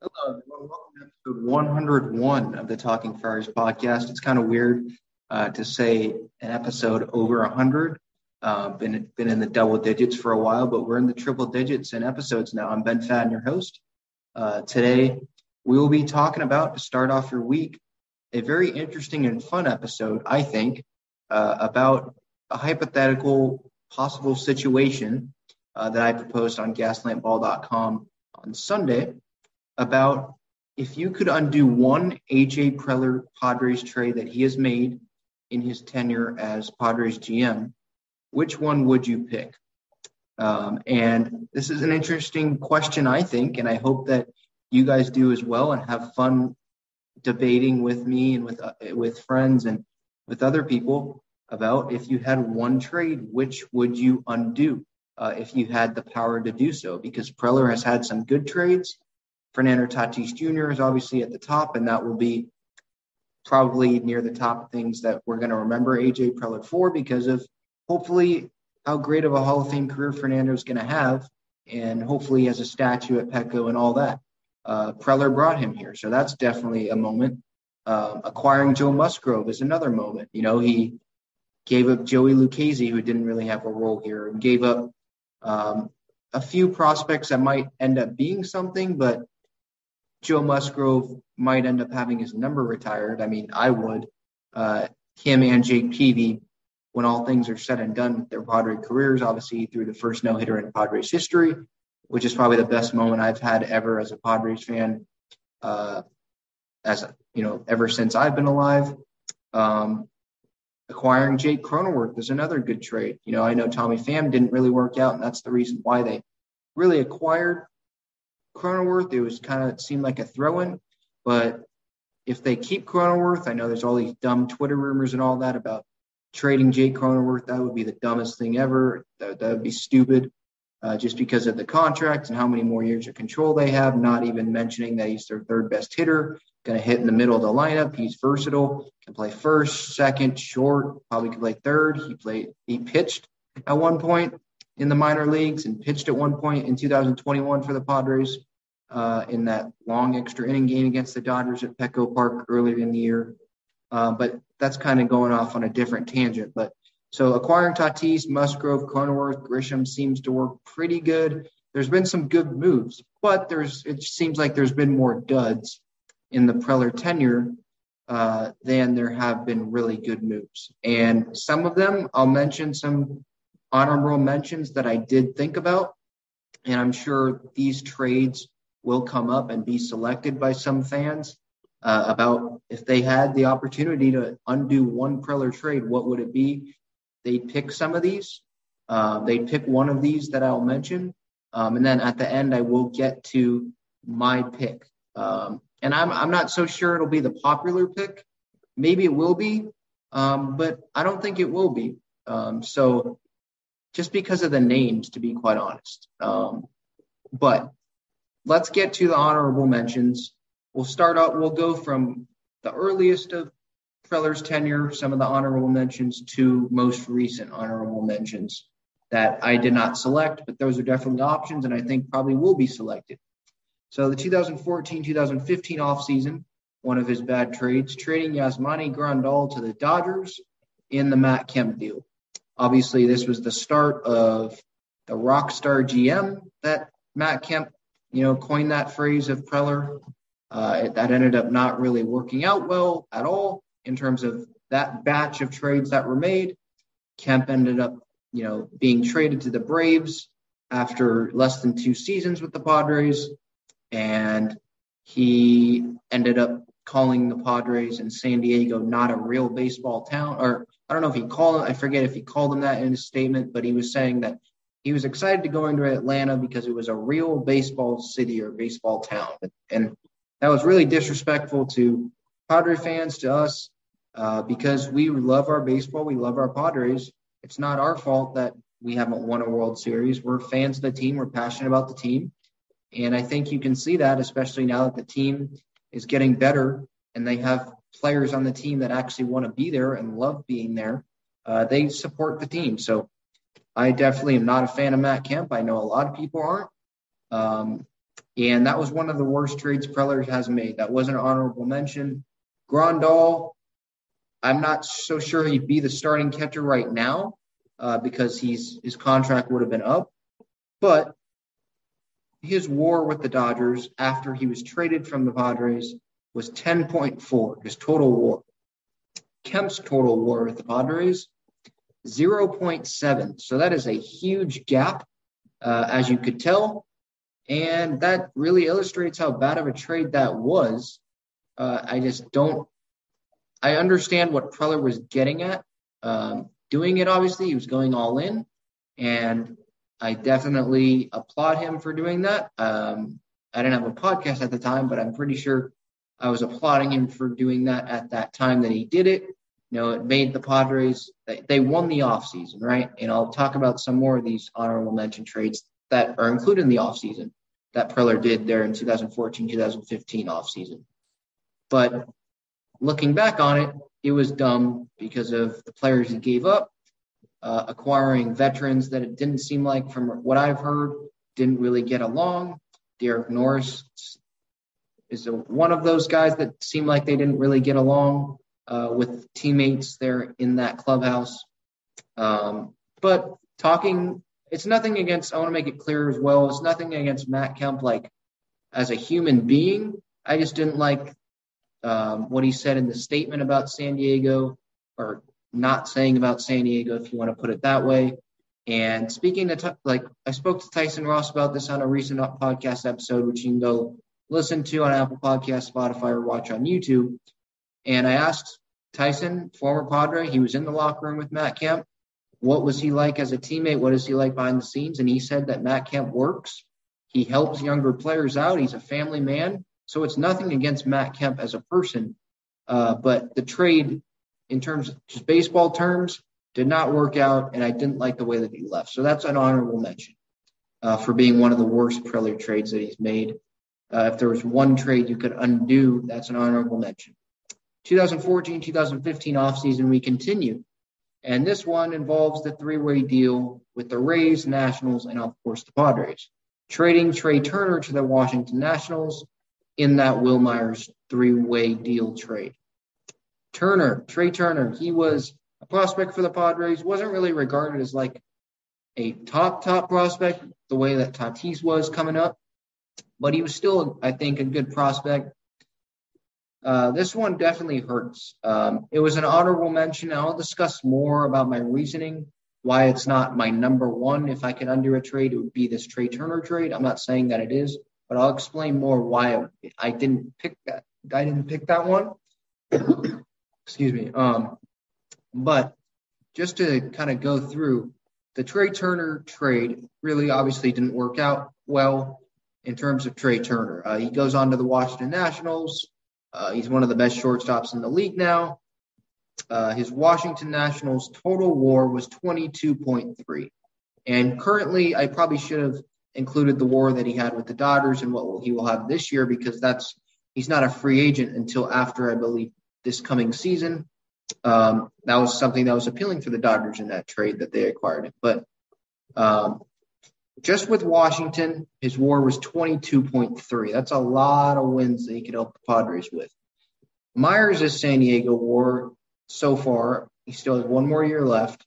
Hello, everyone. Welcome to episode 101 of the Talking Friars podcast. It's kind of weird uh, to say an episode over 100. Uh, been been in the double digits for a while, but we're in the triple digits in episodes now. I'm Ben Fadden, your host. Uh, today, we will be talking about to start off your week a very interesting and fun episode, I think, uh, about a hypothetical possible situation uh, that I proposed on gaslampball.com on Sunday about if you could undo one AJ Preller Padres trade that he has made in his tenure as Padres GM, which one would you pick? Um, and this is an interesting question, I think, and I hope that you guys do as well and have fun debating with me and with uh, with friends and with other people about if you had one trade, which would you undo uh, if you had the power to do so? Because Preller has had some good trades Fernando Tatis Jr. is obviously at the top, and that will be probably near the top of things that we're going to remember AJ Preller for because of hopefully how great of a Hall of Fame career Fernando is going to have, and hopefully has a statue at Petco and all that. Uh, Preller brought him here, so that's definitely a moment. Um, acquiring Joe Musgrove is another moment. You know, he gave up Joey Lucchesi, who didn't really have a role here, and gave up um, a few prospects that might end up being something, but Joe Musgrove might end up having his number retired. I mean, I would. Uh, him and Jake Peavy, when all things are said and done with their Padre careers, obviously through the first no hitter in Padres history, which is probably the best moment I've had ever as a Padres fan, uh, as you know, ever since I've been alive. Um, acquiring Jake Cronenworth is another good trade. You know, I know Tommy Pham didn't really work out, and that's the reason why they really acquired Cronenworth, it was kind of seemed like a throw-in. But if they keep Cronenworth, I know there's all these dumb Twitter rumors and all that about trading Jake Cronenworth. That would be the dumbest thing ever. That, that would be stupid, uh, just because of the contract and how many more years of control they have. Not even mentioning that he's their third best hitter, going to hit in the middle of the lineup. He's versatile, can play first, second, short, probably can play third. He played, he pitched at one point in the minor leagues and pitched at one point in 2021 for the Padres uh, in that long extra inning game against the Dodgers at Petco Park earlier in the year. Uh, but that's kind of going off on a different tangent. But so acquiring Tatis, Musgrove, Cronenworth, Grisham seems to work pretty good. There's been some good moves, but there's it seems like there's been more duds in the Preller tenure uh, than there have been really good moves. And some of them, I'll mention some honorable mentions that I did think about. And I'm sure these trades will come up and be selected by some fans. uh, about if they had the opportunity to undo one Preller trade, what would it be? They'd pick some of these. Uh, they'd pick one of these that I'll mention. Um, and then at the end, I will get to my pick. Um, and I'm, I'm not so sure it'll be the popular pick. Maybe it will be, um, but I don't think it will be. Um, so just because of the names, to be quite honest. Um, but let's get to the honorable mentions. We'll start out, we'll go from the earliest of Preller's tenure, some of the honorable mentions, to most recent honorable mentions that I did not select, but those are definitely options and I think probably will be selected. So the 2014 2015 offseason, one of his bad trades, trading Yasmani Grandal to the Dodgers in the Matt Kemp deal. Obviously, this was the start of the rock star GM that Matt Kemp, you know, coined that phrase of Preller. Uh, that ended up not really working out well at all in terms of that batch of trades that were made. Kemp ended up, you know, being traded to the Braves after less than two seasons with the Padres, and he ended up calling the Padres and San Diego not a real baseball town, or I don't know if he called I forget if he called them that in his statement, but he was saying that he was excited to go into Atlanta because it was a real baseball city or baseball town. And that was really disrespectful to Padre fans, to us, uh, because we love our baseball. We love our Padres. It's not our fault that we haven't won a World Series. We're fans of the team. We're passionate about the team. And I think you can see that, especially now that the team is getting better and they have players on the team that actually want to be there and love being there. Uh, they support the team. So I definitely am not a fan of Matt Kemp. I know a lot of people aren't. Um, and that was one of the worst trades Preller has made. That was an honorable mention. Grandal, I'm not so sure he'd be the starting catcher right now uh, because he's his contract would have been up. But his war with the Dodgers after he was traded from the Padres was 10.4, his total war. Kemp's total war with the Padres, 0.7. So that is a huge gap, uh, as you could tell. And that really illustrates how bad of a trade that was. Uh, I just don't, I understand what Preller was getting at. Um, doing it, obviously, he was going all in. And I definitely applaud him for doing that. Um, I didn't have a podcast at the time, but I'm pretty sure I was applauding him for doing that at that time that he did it. You know, it made the Padres, they, won the offseason, right? And I'll talk about some more of these honorable mention trades that are included in the offseason that Preller did there in 2014, 2015 offseason. But looking back on it, it was dumb because of the players he gave up, uh, acquiring veterans that it didn't seem like, from what I've heard, didn't really get along. Derek Norris is a, one of those guys that seemed like they didn't really get along uh, with teammates there in that clubhouse. Um, but talking, it's nothing against, I want to make it clear as well, it's nothing against Matt Kemp, like as a human being. I just didn't like um, what he said in the statement about San Diego, or not saying about San Diego, if you want to put it that way. And speaking to, like, I spoke to Tyson Ross about this on a recent podcast episode, which you can go listen to on Apple Podcast, Spotify, or watch on YouTube. And I asked Tyson, former Padre, he was in the locker room with Matt Kemp. What was he like as a teammate? What is he like behind the scenes? And he said that Matt Kemp works. He helps younger players out. He's a family man. So it's nothing against Matt Kemp as a person. Uh, but the trade, in terms of just baseball terms, did not work out. And I didn't like the way that he left. So that's an honorable mention uh, for being one of the worst Preller trades that he's made. Uh, if there was one trade you could undo, that's an honorable mention. 2014 2015 offseason, we continue. And this one involves the three way deal with the Rays, Nationals, and of course the Padres. Trading Trea Turner to the Washington Nationals in that Wil Myers three way deal trade. Turner, Trea Turner, he was a prospect for the Padres, wasn't really regarded as like a top, top prospect the way that Tatis was coming up but he was still, I think, a good prospect. Uh, this one definitely hurts. Um, it was an honorable mention. I'll discuss more about my reasoning why it's not my number one. If I could undo a trade, it would be this Trea Turner trade. I'm not saying that it is, but I'll explain more why I didn't pick that I didn't pick that one. Excuse me. Um, but just to kind of go through the Trea Turner trade, really obviously didn't work out well in terms of Trea Turner. Uh, he goes on to the Washington Nationals. Uh, he's one of the best shortstops in the league now. Uh, his Washington Nationals total WAR was 22.3. And currently, I probably should have included the WAR that he had with the Dodgers and what he will have this year because that's he's not a free agent until after I believe this coming season. Um, that was something that was appealing for the Dodgers in that trade that they acquired him. But um, just with Washington, his WAR was 22.3. That's a lot of wins that he could help the Padres with. Myers' San Diego WAR so far, he still has one more year left,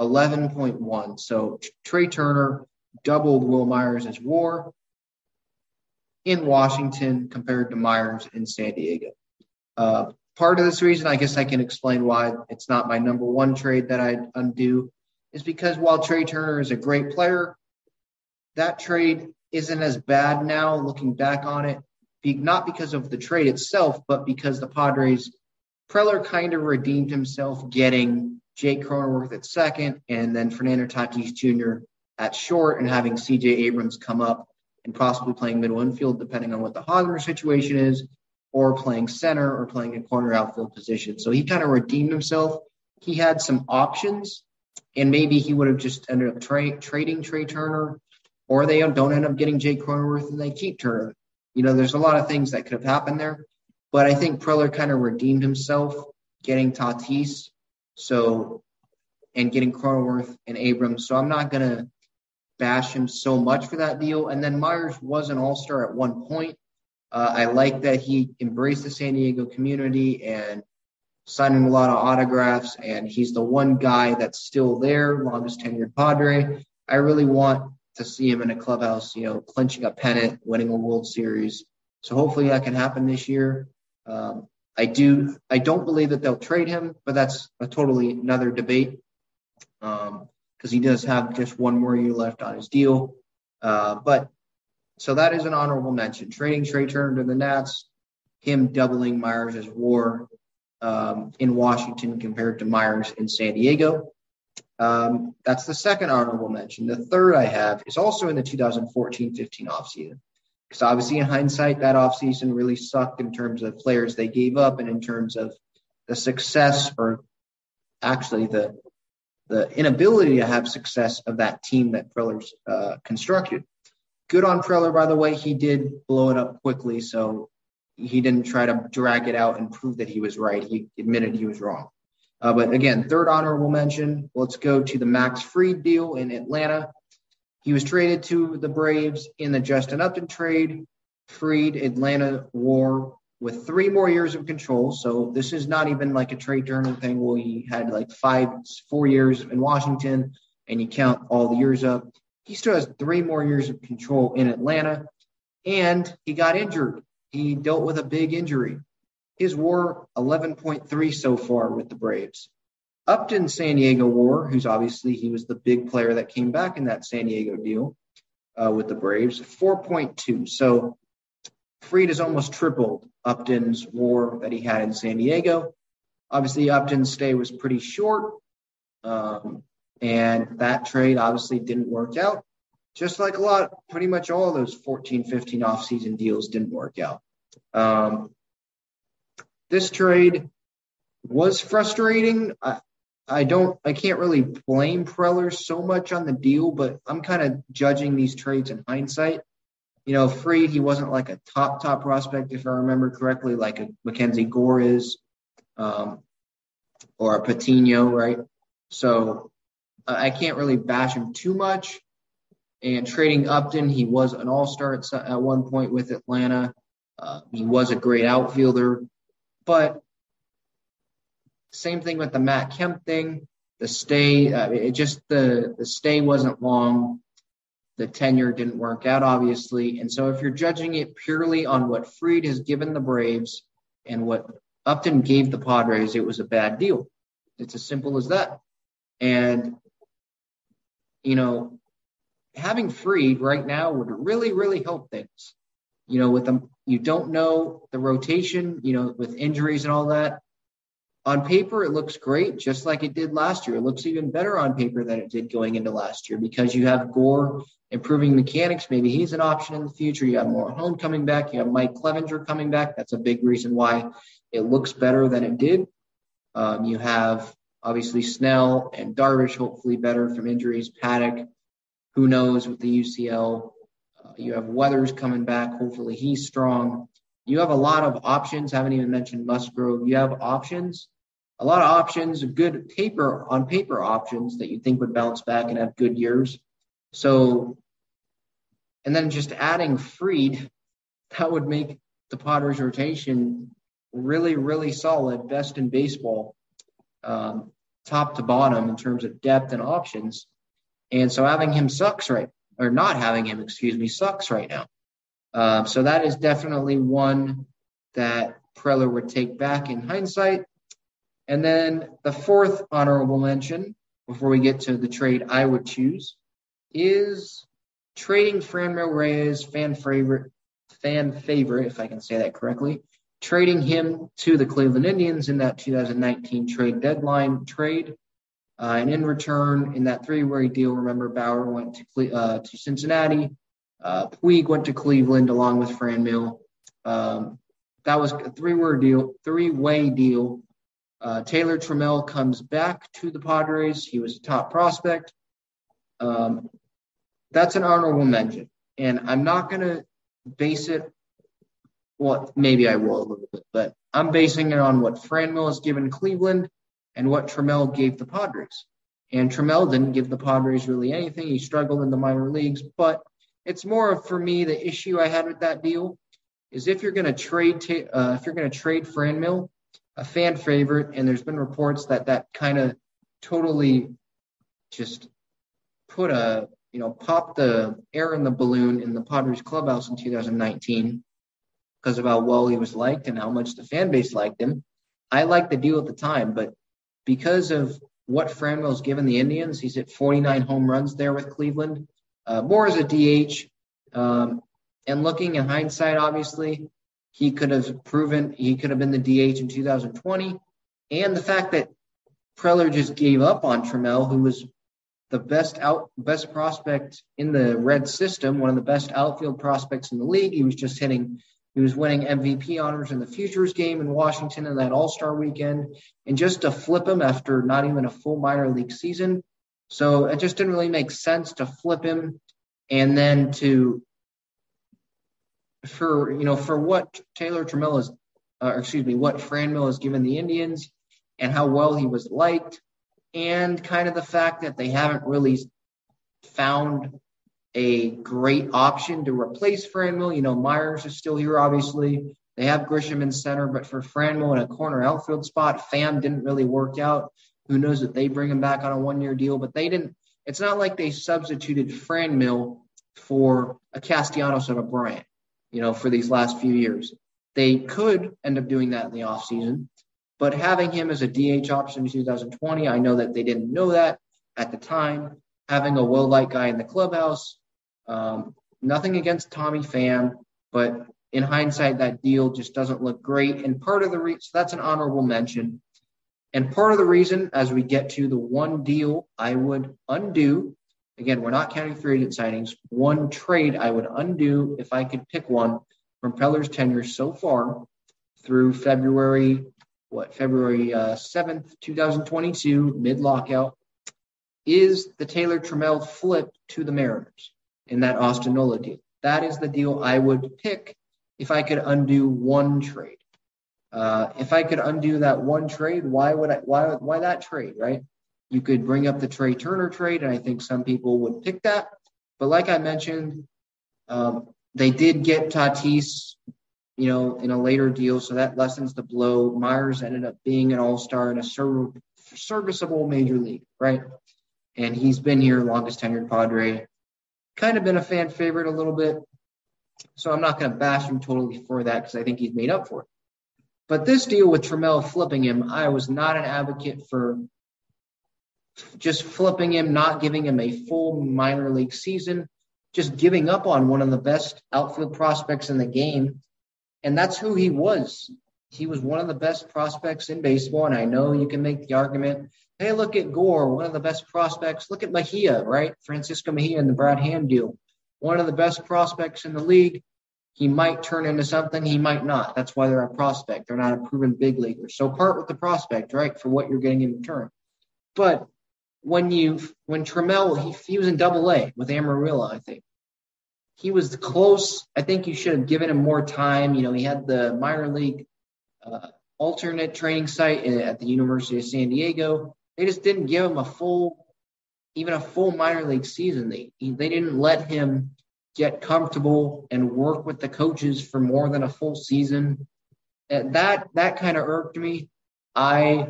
11.1. So Trea Turner doubled Wil Myers' WAR in Washington compared to Myers in San Diego. Uh, part of this reason, I guess I can explain why it's not my number one trade that I'd undo, is because while Trey Turner is a great player, that trade isn't as bad now looking back on it, not because of the trade itself, but because the Padres, Preller kind of redeemed himself getting Jake Cronenworth at second and then Fernando Tatis Jr. at short and having CJ Abrams come up and possibly playing middle infield, depending on what the Hosmer situation is, or playing center or playing a corner outfield position. So he kind of redeemed himself. He had some options, and maybe he would have just ended up tra- trading Trea Turner or they don't end up getting Jake Cronenworth and they keep Turner. You know, there's a lot of things that could have happened there. But I think Preller kind of redeemed himself getting Tatis. So, and getting Cronenworth and Abrams. So I'm not to bash him so much for that deal. And then Myers was an all star at one point. Uh, I like that he embraced the San Diego community and signing a lot of autographs. And he's the one guy that's still there, longest tenured Padre. I really want to see him in a clubhouse, you know, clinching a pennant, winning a World Series. So hopefully that can happen this year. Um, I do. I don't believe that they'll trade him, but that's a totally another debate because um, he does have just one more year left on his deal. Uh, but so that is an honorable mention. Trading Trea Turner to the Nats, him doubling Myers' WAR um, in Washington compared to Myers in San Diego. Um, that's the second honorable mention. The third I have is also in the 2014-15 offseason. Because obviously, in hindsight, that offseason really sucked in terms of players they gave up and in terms of the success or actually the the inability to have success of that team that Preller's uh, constructed. Good on Preller, by the way. He did blow it up quickly, so he didn't try to drag it out and prove that he was right. He admitted he was wrong. Uh, but again, third honorable mention. Let's go to the Max Fried deal in Atlanta. He was traded to the Braves in the Justin Upton trade. Fried Atlanta WAR with three more years of control. So this is not even like a Trea Turner thing where he had like five, four years in Washington and you count all the years up. He still has three more years of control in Atlanta and he got injured. He dealt with a big injury. His WAR 11.3 so far with the Braves. Upton San Diego WAR, who's obviously he was the big player that came back in that San Diego deal uh, with the Braves, 4.2. So Fried has almost tripled Upton's WAR that he had in San Diego. Obviously, Upton's stay was pretty short, um, and that trade obviously didn't work out. Just like a lot, pretty much all those 14, 15 offseason deals didn't work out. Um, this trade was frustrating. I, I don't, I can't really blame Preller so much on the deal, but I'm kind of judging these trades in hindsight. You know, Fried, he wasn't like a top, top prospect, if I remember correctly, like a Mackenzie Gore is, um, or a Patino, right? So I can't really bash him too much. And trading Upton, he was an all star at, at, one point with Atlanta. Uh, he was a great outfielder. But same thing with the Matt Kemp thing. The stay, uh, it just the the stay wasn't long. The tenure didn't work out, obviously. And so, if you're judging it purely on what Fried has given the Braves and what Upton gave the Padres, it was a bad deal. It's as simple as that. And you know, having Fried right now would really, really help things you know, with them, you don't know the rotation, you know, with injuries and all that. On paper, it looks great, just like it did last year. It looks even better on paper than it did going into last year because you have Gore improving mechanics. Maybe he's an option in the future. You have more home coming back. You have Mike Clevinger coming back. That's a big reason why it looks better than it did. Um, you have obviously Snell and Darvish, hopefully better from injuries. Paddock, who knows with the UCL. You have Weathers coming back. Hopefully he's strong. You have a lot of options. Haven't even mentioned Musgrove. You have options a lot of options, good paper on paper options that you think would bounce back and have good years. So, and then just adding Fried, that would make the Padres rotation really, really solid, best in baseball, um, top to bottom in terms of depth and options. And so having him sucks right, or not having him, excuse me, sucks right now. Uh, so that is definitely one that Preller would take back in hindsight. And then the fourth honorable mention, before we get to the trade I would choose, is trading Franmil Reyes, fan favorite, fan favorite, if I can say that correctly, trading him to the Cleveland Indians in that 2019 trade deadline trade. Uh, and in return, in that three-way deal, remember Bauer went to Cle- uh, to Cincinnati, uh, Puig went to Cleveland along with Franmil. Um, that was a three-way deal, three-way deal uh, Taylor Trammell comes back to the Padres. He was a top prospect. Um, that's an honorable mention. And I'm not going to base it, well, maybe I will a little bit, but I'm basing it on what Franmil has given Cleveland and what Trammell gave the Padres. And Trammell didn't give the Padres really anything. He struggled in the minor leagues, but it's more of, for me, the issue I had with that deal is if you're going to trade, uh, if you're going to trade Franmil, a fan favorite, and there's been reports that that kind of totally just put a you know popped the air in the balloon in the Padres clubhouse in 2019 because of how well he was liked and how much the fan base liked him. I liked the deal at the time, but because of what Franmil's given the Indians, he's hit 49 home runs there with Cleveland, uh, more as a DH. Um, and looking in hindsight, obviously, he could have proven he could have been the DH in 2020. And the fact that Preller just gave up on Trammell, who was the best out best prospect in the red system, one of the best outfield prospects in the league. He was just hitting, he was winning MVP honors in the futures game in Washington in that All-Star weekend. And just to flip him after not even a full minor league season. So it just didn't really make sense to flip him and then to for you know for what Taylor Trammell is, uh, excuse me, what Franmil has given the Indians, and how well he was liked, and kind of the fact that they haven't really found a great option to replace Franmil. You know, Myers is still here, obviously. They have Grisham in center, but for Franmil in a corner outfield spot, Pham didn't really work out. Who knows if they bring him back on a one-year deal? But they didn't. It's not like they substituted Franmil for a Castellanos or a Bryant you know, for these last few years. They could end up doing that in the offseason, but having him as a DH option in 2020, I know that they didn't know that at the time. Having a well-light guy in the clubhouse, um, nothing against Tommy Pham, but in hindsight, that deal just doesn't look great. And part of the reason, so that's an honorable mention. And part of the reason, as we get to the one deal I would undo Again, we're not counting free agent signings. One trade I would undo if I could pick one from Preller's tenure so far through February, what, February uh, 7th, 2022, mid lockout, is the Taylor Trammell flip to the Mariners in that deal. That is the deal I would pick if I could undo one trade. Uh, if I could undo that one trade, why would I? Why why that trade? Right? You could bring up the Trea Turner trade, and I think some people would pick that. But like I mentioned, um, they did get Tatis, you know, in a later deal, so that lessens the blow. Myers ended up being an all-star in a serviceable major league, right? And he's been here, longest tenured Padre. Kind of been a fan favorite a little bit. So I'm not going to bash him totally for that because I think he's made up for it. But this deal with Trammell flipping him, I was not an advocate for just flipping him, not giving him a full minor league season, just giving up on one of the best outfield prospects in the game. And that's who he was. He was one of the best prospects in baseball. And I know you can make the argument hey, look at Gore, one of the best prospects. Look at Mejia, right? Francisco Mejia and the Brad Hand deal. One of the best prospects in the league. He might turn into something, he might not. That's why they're a prospect. They're not a proven big leaguer. So part with the prospect, right, for what you're getting in return. But when you when Trammell he, he was in Double A with Amarillo, I think he was close. I think you should have given him more time. You know, he had the minor league uh, alternate training site at the University of San Diego. They just didn't give him a full, even a full minor league season. They they didn't let him get comfortable and work with the coaches for more than a full season. And that that kind of irked me. I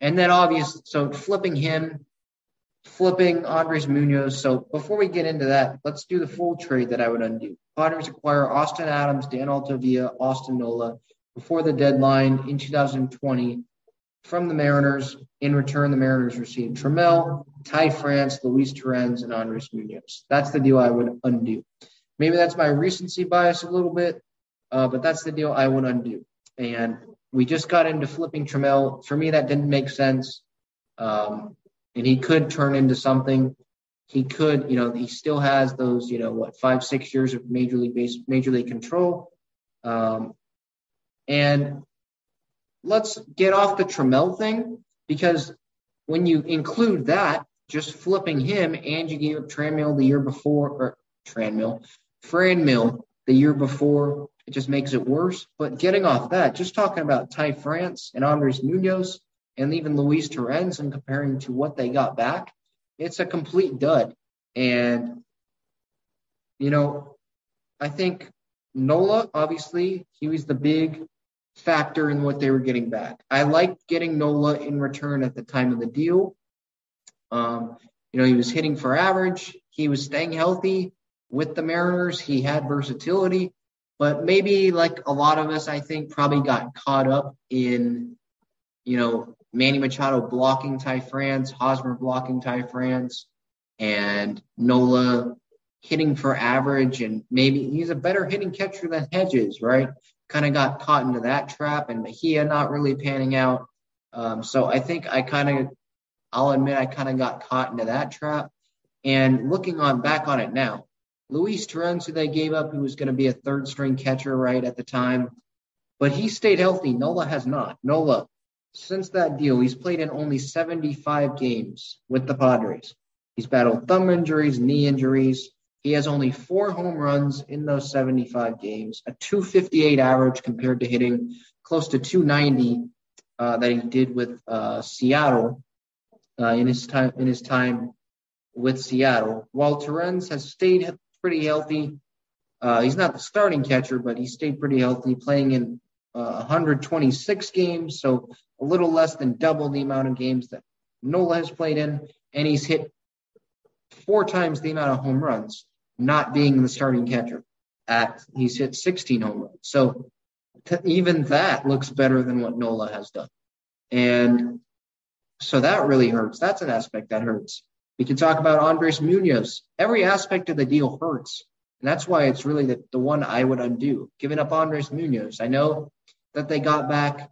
and then obviously so flipping him flipping Andres Munoz. So before we get into that, let's do the full trade that I would undo. Padres acquire Austin Adams, Dan Altavilla, Austin Nola before the deadline in 2020 from the Mariners. In return, the Mariners received Trammell, Ty France, Luis Torrens, and Andres Munoz. That's the deal I would undo. Maybe that's my recency bias a little bit, uh, but that's the deal I would undo. And we just got into flipping Trammell. For me, that didn't make sense. Um, and he could turn into something. He could, you know, he still has those, you know, what five, six years of major league base, major league control. Um, and let's get off the Trammell thing because when you include that, just flipping him, and you gave up Tranmere the year before, or Tranmere, Franmil the year before, it just makes it worse. But getting off that, just talking about Ty France and Andres Munoz, and even Luis Torrens and comparing to what they got back, it's a complete dud. And, you know, I think Nola, obviously, he was the big factor in what they were getting back. I liked getting Nola in return at the time of the deal. Um, you know, he was hitting for average, he was staying healthy with the Mariners, he had versatility, but maybe like a lot of us, I think, probably got caught up in, you know, Manny Machado blocking Ty France, Hosmer blocking Ty France, and Nola hitting for average. And maybe he's a better hitting catcher than Hedges, right? Kind of got caught into that trap, and Mejia not really panning out. Um, so I think I kind of, I'll admit, I kind of got caught into that trap. And looking on back on it now, Luis Torrens, who they gave up, who was going to be a third string catcher right at the time, but he stayed healthy. Nola has not. Nola since that deal, he's played in only 75 games with the Padres. He's battled thumb injuries, knee injuries. He has only four home runs in those 75 games, a 258 average compared to hitting close to 290 uh, that he did with uh, Seattle uh, in his time in his time with Seattle. While Torrens has stayed pretty healthy, uh, he's not the starting catcher, but he stayed pretty healthy, playing in 126 uh, games, so a little less than double the amount of games that Nola has played in, and he's hit four times the amount of home runs, not being the starting catcher. At he's hit 16 home runs, so even that looks better than what Nola has done, and so that really hurts. That's an aspect that hurts. We can talk about Andres Munoz. Every aspect of the deal hurts. And that's why it's really the, the one I would undo. Giving up Andres Munoz. I know that they got back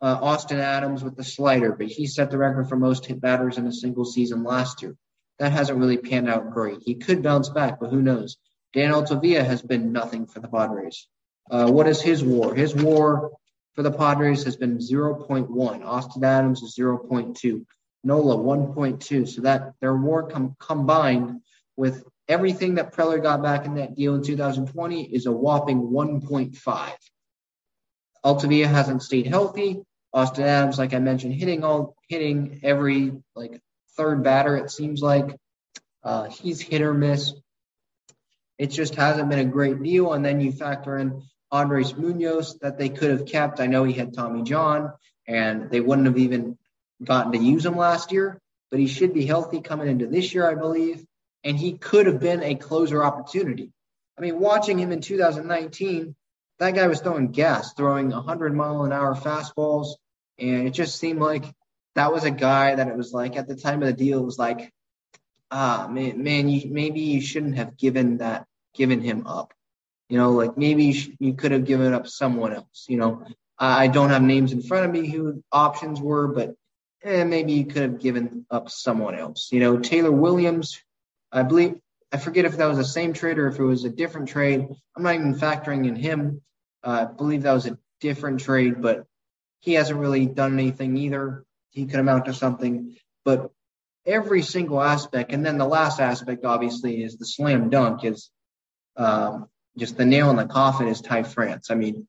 uh, Austin Adams with the slider, but he set the record for most hit batters in a single season last year. That hasn't really panned out great. He could bounce back, but who knows? Dan Altavilla has been nothing for the Padres. Uh, what is his war? His war for the Padres has been 0.1. Austin Adams is 0.2. Nola 1.2. So that their war com- combined with everything that Preller got back in that deal in 2020 is a whopping 1.5. Altavilla hasn't stayed healthy. Austin Adams, like I mentioned, hitting all hitting every like third batter. It seems like uh, he's hit or miss. It just hasn't been a great deal. And then you factor in Andres Munoz that they could have kept. I know he had Tommy John, and they wouldn't have even gotten to use him last year. But he should be healthy coming into this year, I believe. And he could have been a closer opportunity. I mean, watching him in 2019, that guy was throwing gas, throwing 100 mile an hour fastballs. And it just seemed like that was a guy that it was like at the time of the deal, it was like, ah, man, man you, maybe you shouldn't have given that, given him up. You know, like maybe you, sh- you could have given up someone else. You know, I don't have names in front of me who options were, but eh, maybe you could have given up someone else. You know, Taylor Williams, I believe, I forget if that was the same trade or if it was a different trade. I'm not even factoring in him. Uh, I believe that was a different trade, but he hasn't really done anything either. He could amount to something, but every single aspect, and then the last aspect, obviously, is the slam dunk. Is um, just the nail in the coffin is Ty France. I mean,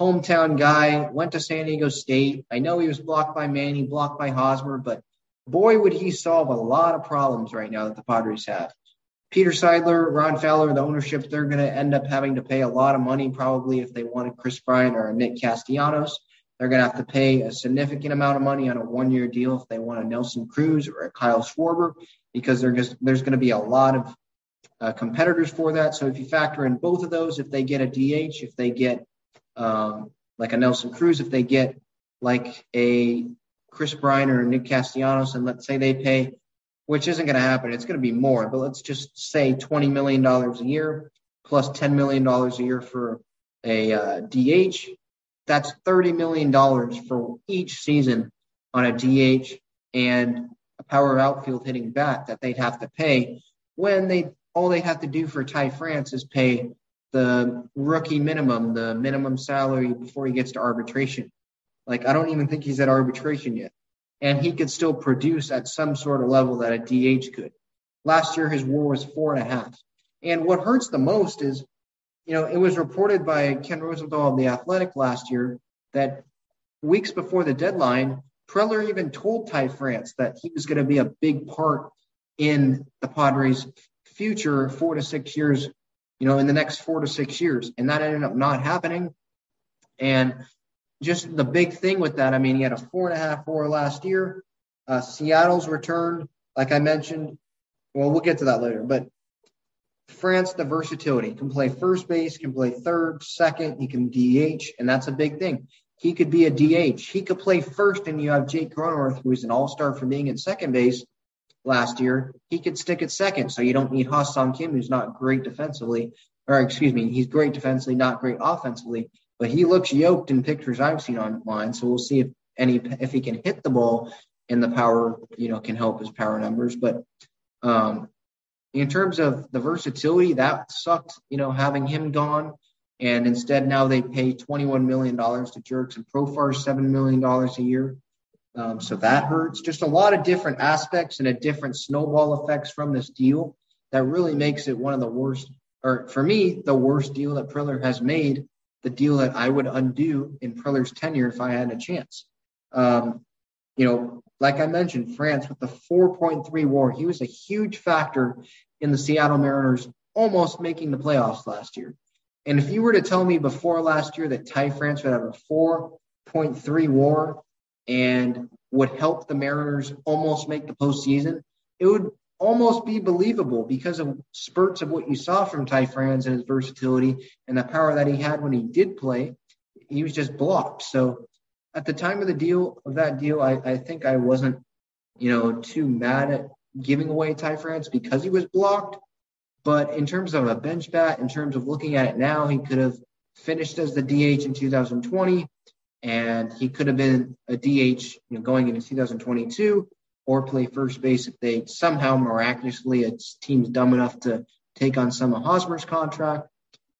hometown guy, went to San Diego State. I know he was blocked by Manny, blocked by Hosmer, but boy, would he solve a lot of problems right now that the Padres have. Peter Seidler, Ron Fowler, the ownership, they're going to end up having to pay a lot of money probably if they wanted Kris Bryant or Nick Castellanos. They're going to have to pay a significant amount of money on a one year deal if they want a Nelson Cruz or a Kyle Schwarber because just, there's going to be a lot of uh, competitors for that. So if you factor in both of those, if they get a DH, if they get um, like a Nelson Cruz, if they get like a Kris Bryant or Nick Castellanos, and let's say they pay which isn't going to happen. It's going to be more, but let's just say $20 million a year plus $10 million a year for a uh, DH. That's $30 million for each season on a DH and a power outfield hitting bat that they'd have to pay when they all they have to do for Ty France is pay the rookie minimum, the minimum salary before he gets to arbitration. Like I don't even think he's at arbitration yet and he could still produce at some sort of level that a DH could. Last year, his WAR was four and a half. And what hurts the most is, you know, it was reported by Ken Rosenthal of the Athletic last year that weeks before the deadline, Preller even told Ty France that he was going to be a big part in the Padres' future, four to six years, you know, in the next four to six years. And that ended up not happening. And just the big thing with that, I mean, he had a four and a half four last year. Uh, Seattle's returned, like I mentioned. Well, we'll get to that later. But France, the versatility can play first base, can play third, second. He can DH, and that's a big thing. He could be a DH. He could play first, and you have Jake Cronenworth, who's an all-star for being at second base last year. He could stick at second, so you don't need Ha-Seong Kim, who's not great defensively, or excuse me, he's great defensively, not great offensively but he looks yoked in pictures I've seen online. So we'll see if any if he can hit the ball and the power, you know, can help his power numbers. But um, in terms of the versatility, that sucked, you know, having him gone. And instead, now they pay $21 million to Jurickson Profar, $7 million a year. Um, so that hurts. Just a lot of different aspects and a different snowball effects from this deal that really makes it one of the worst, or for me, the worst deal that Preller has made the deal that I would undo in Preller's tenure if I had a chance. Um, you know, like I mentioned, France with the 4.3 war, he was a huge factor in the Seattle Mariners almost making the playoffs last year. And if you were to tell me before last year that Ty France would have a 4.3 war and would help the Mariners almost make the postseason, it would almost be believable because of spurts of what you saw from Ty France and his versatility and the power that he had when he did play. He was just blocked. So at the time of the deal of that deal, I, I think I wasn't, you know, too mad at giving away Ty France because he was blocked. But in terms of a bench bat, in terms of looking at it now, he could have finished as the DH in 2020, and he could have been a DH you know, going into 2022 or play first base if they somehow miraculously a team's dumb enough to take on some of Hosmer's contract,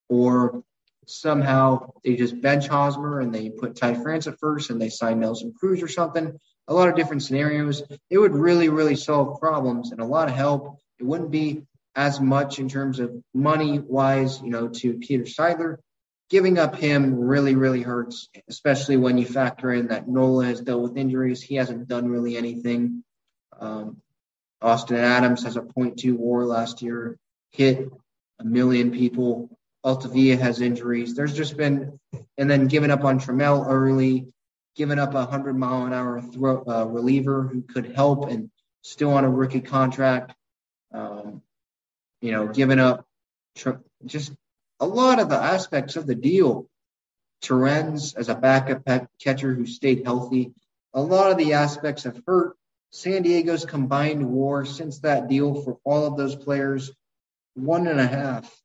or somehow they just bench Hosmer and they put Ty France at first and they sign Nelson Cruz or something. A lot of different scenarios. It would really, really solve problems and a lot of help. It wouldn't be as much in terms of money wise, you know, to Peter Seidler. Giving up him really, really hurts, especially when you factor in that Nola has dealt with injuries. He hasn't done really anything. Um, Austin Adams has a .2 WAR last year, hit a million people. Altavilla has injuries. There's just been, and then giving up on Trammell early, giving up a hundred mile an hour throw, uh, reliever who could help and still on a rookie contract. Um, you know, giving up just a lot of the aspects of the deal. Torrens as a backup catcher who stayed healthy. A lot of the aspects have hurt San Diego's combined war since that deal for all of those players, one and a half,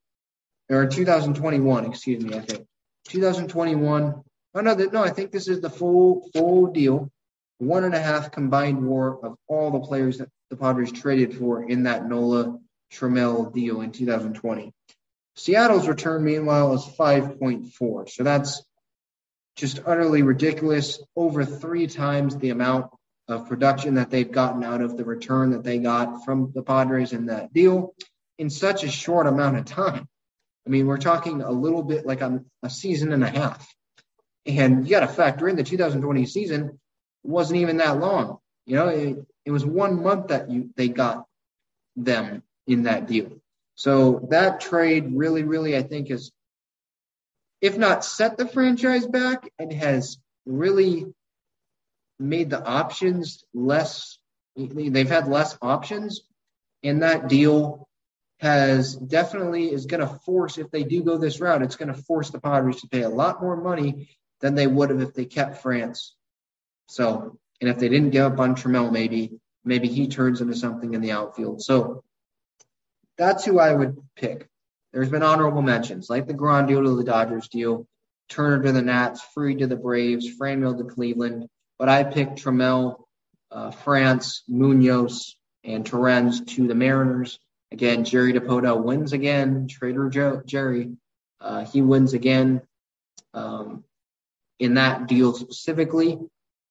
or 2021, excuse me, I think. 2021. Oh no, no, I think this is the full full deal. One and a half combined war of all the players that the Padres traded for in that Nola Trammell deal in 2020. Seattle's return, meanwhile, is 5.4. So that's just utterly ridiculous. Over three times the amount of production that they've gotten out of the return that they got from the Padres in that deal in such a short amount of time. I mean, we're talking a little bit like a, a season and a half. And you got to factor in the 2020 season wasn't even that long. You know, it, it was one month that you they got them in that deal. So that trade really, really, I think, is, if not set the franchise back, it has really made the options less. They've had less options, and that deal has definitely is going to force if they do go this route, it's going to force the Padres to pay a lot more money than they would have if they kept France. So, and if they didn't give up on Trammell, maybe maybe he turns into something in the outfield. So that's who I would pick. There's been honorable mentions like the Grandal deal to the Dodgers deal, Turner to the Nats, Fried to the Braves, Franmil to Cleveland. But I picked Trammell, uh, France, Munoz, and Torrens to the Mariners. Again, Jerry Dipoto wins again. Trader Joe, Jerry, uh, he wins again um, in that deal specifically.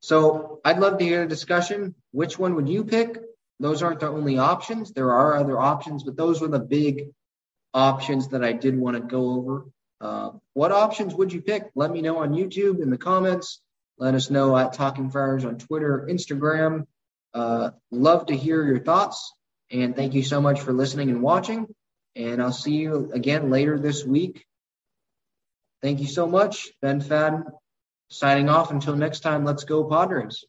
So I'd love to hear a discussion. Which one would you pick? Those aren't the only options. There are other options, but those were the big options that I did want to go over. Uh, what options would you pick? Let me know on YouTube in the comments. Let us know at Talking Friars on Twitter, Instagram. Uh, love to hear your thoughts. And thank you so much for listening and watching. And I'll see you again later this week. Thank you so much. Ben Fadden signing off. Until next time, let's go Padres.